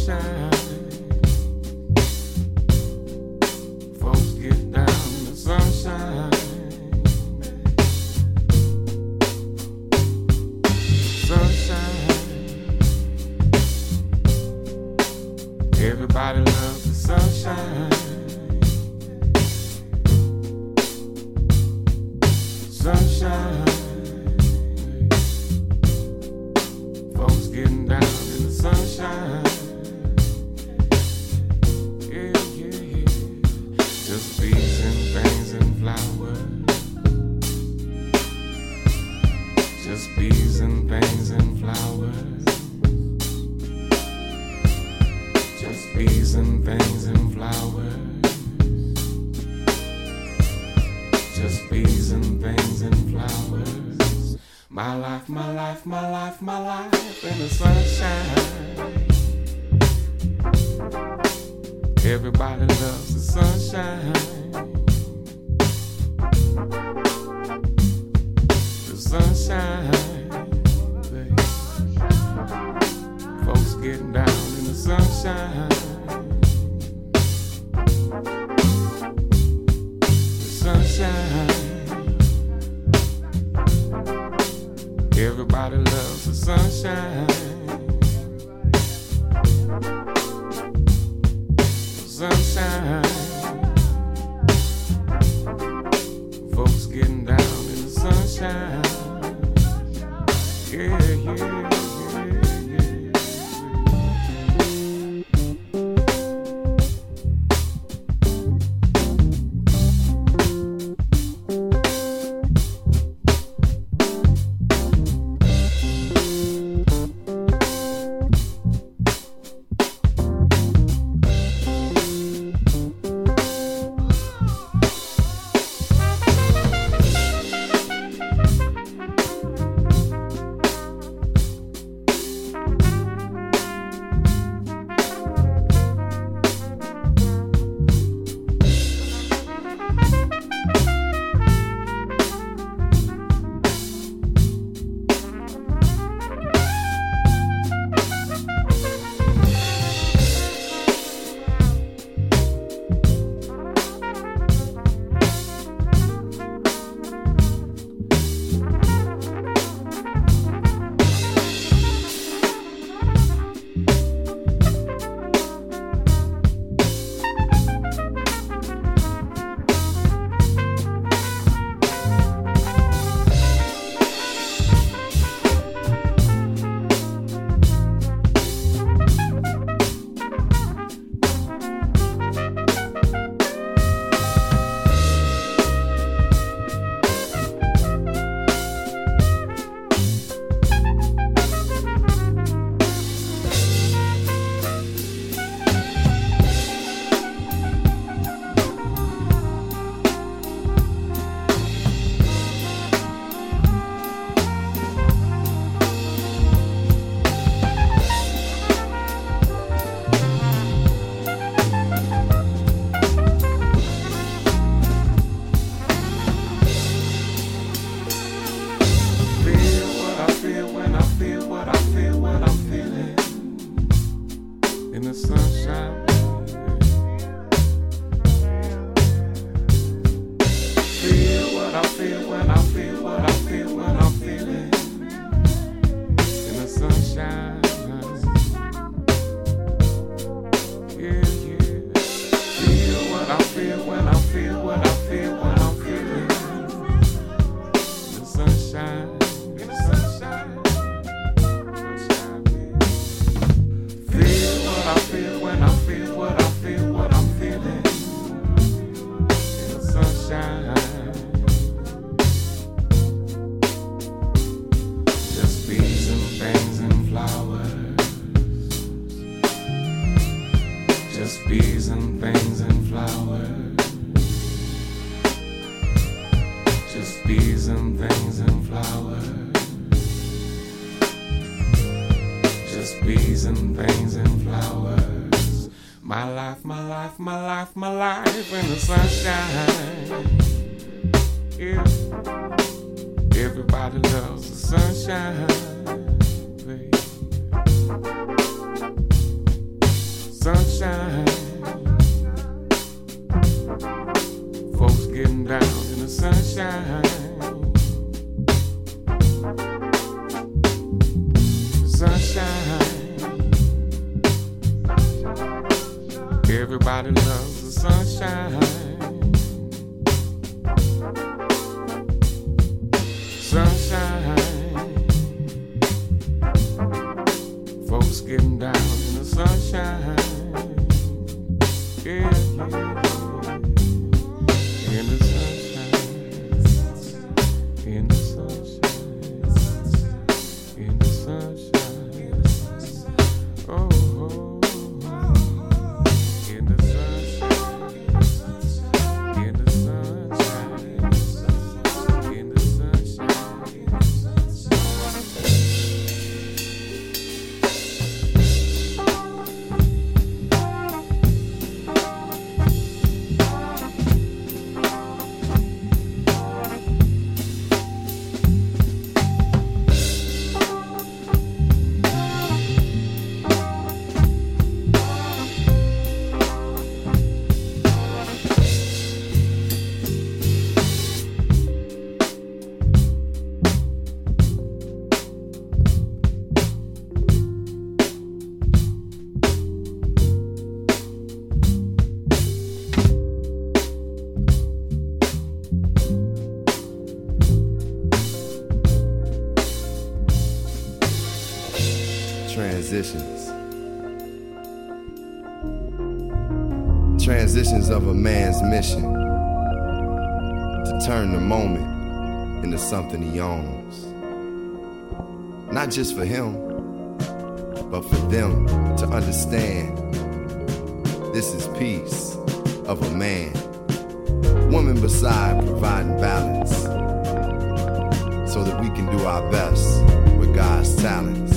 Sunshine. My life, in the sunshine. Sunshine. transitions. Transitions of a man's mission to turn the moment into something he owns. Not just for him, but for them to understand this is peace of a man. Woman beside providing balance so that we can do our best with God's talents.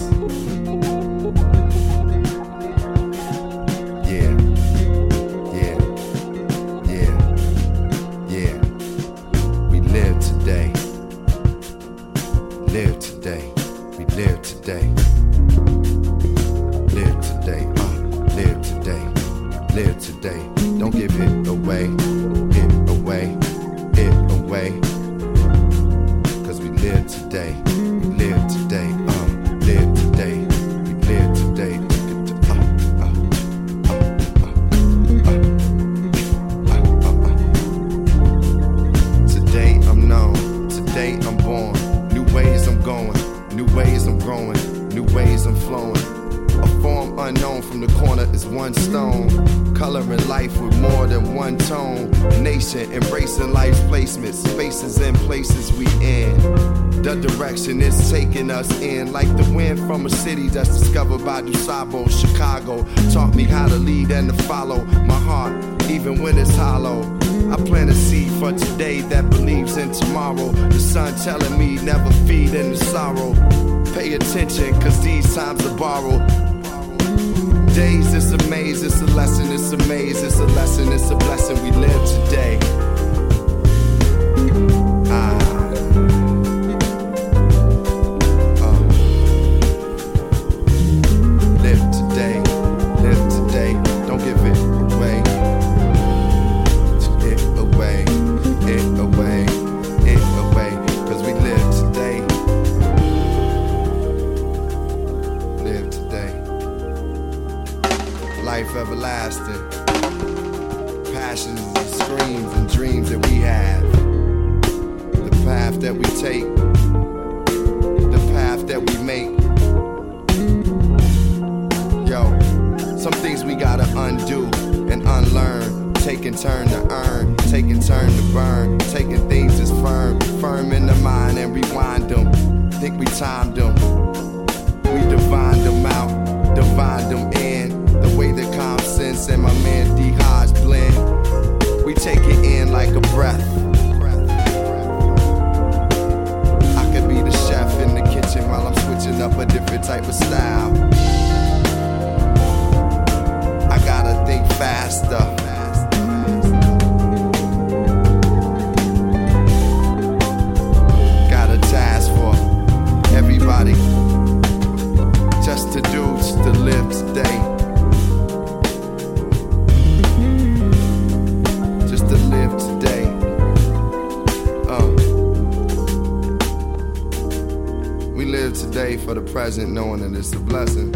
Present, knowing that it's a blessing.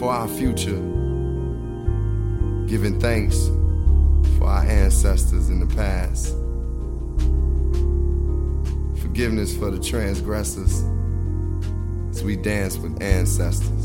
For our future, giving thanks for our ancestors in the past. Forgiveness for the transgressors as we dance with ancestors.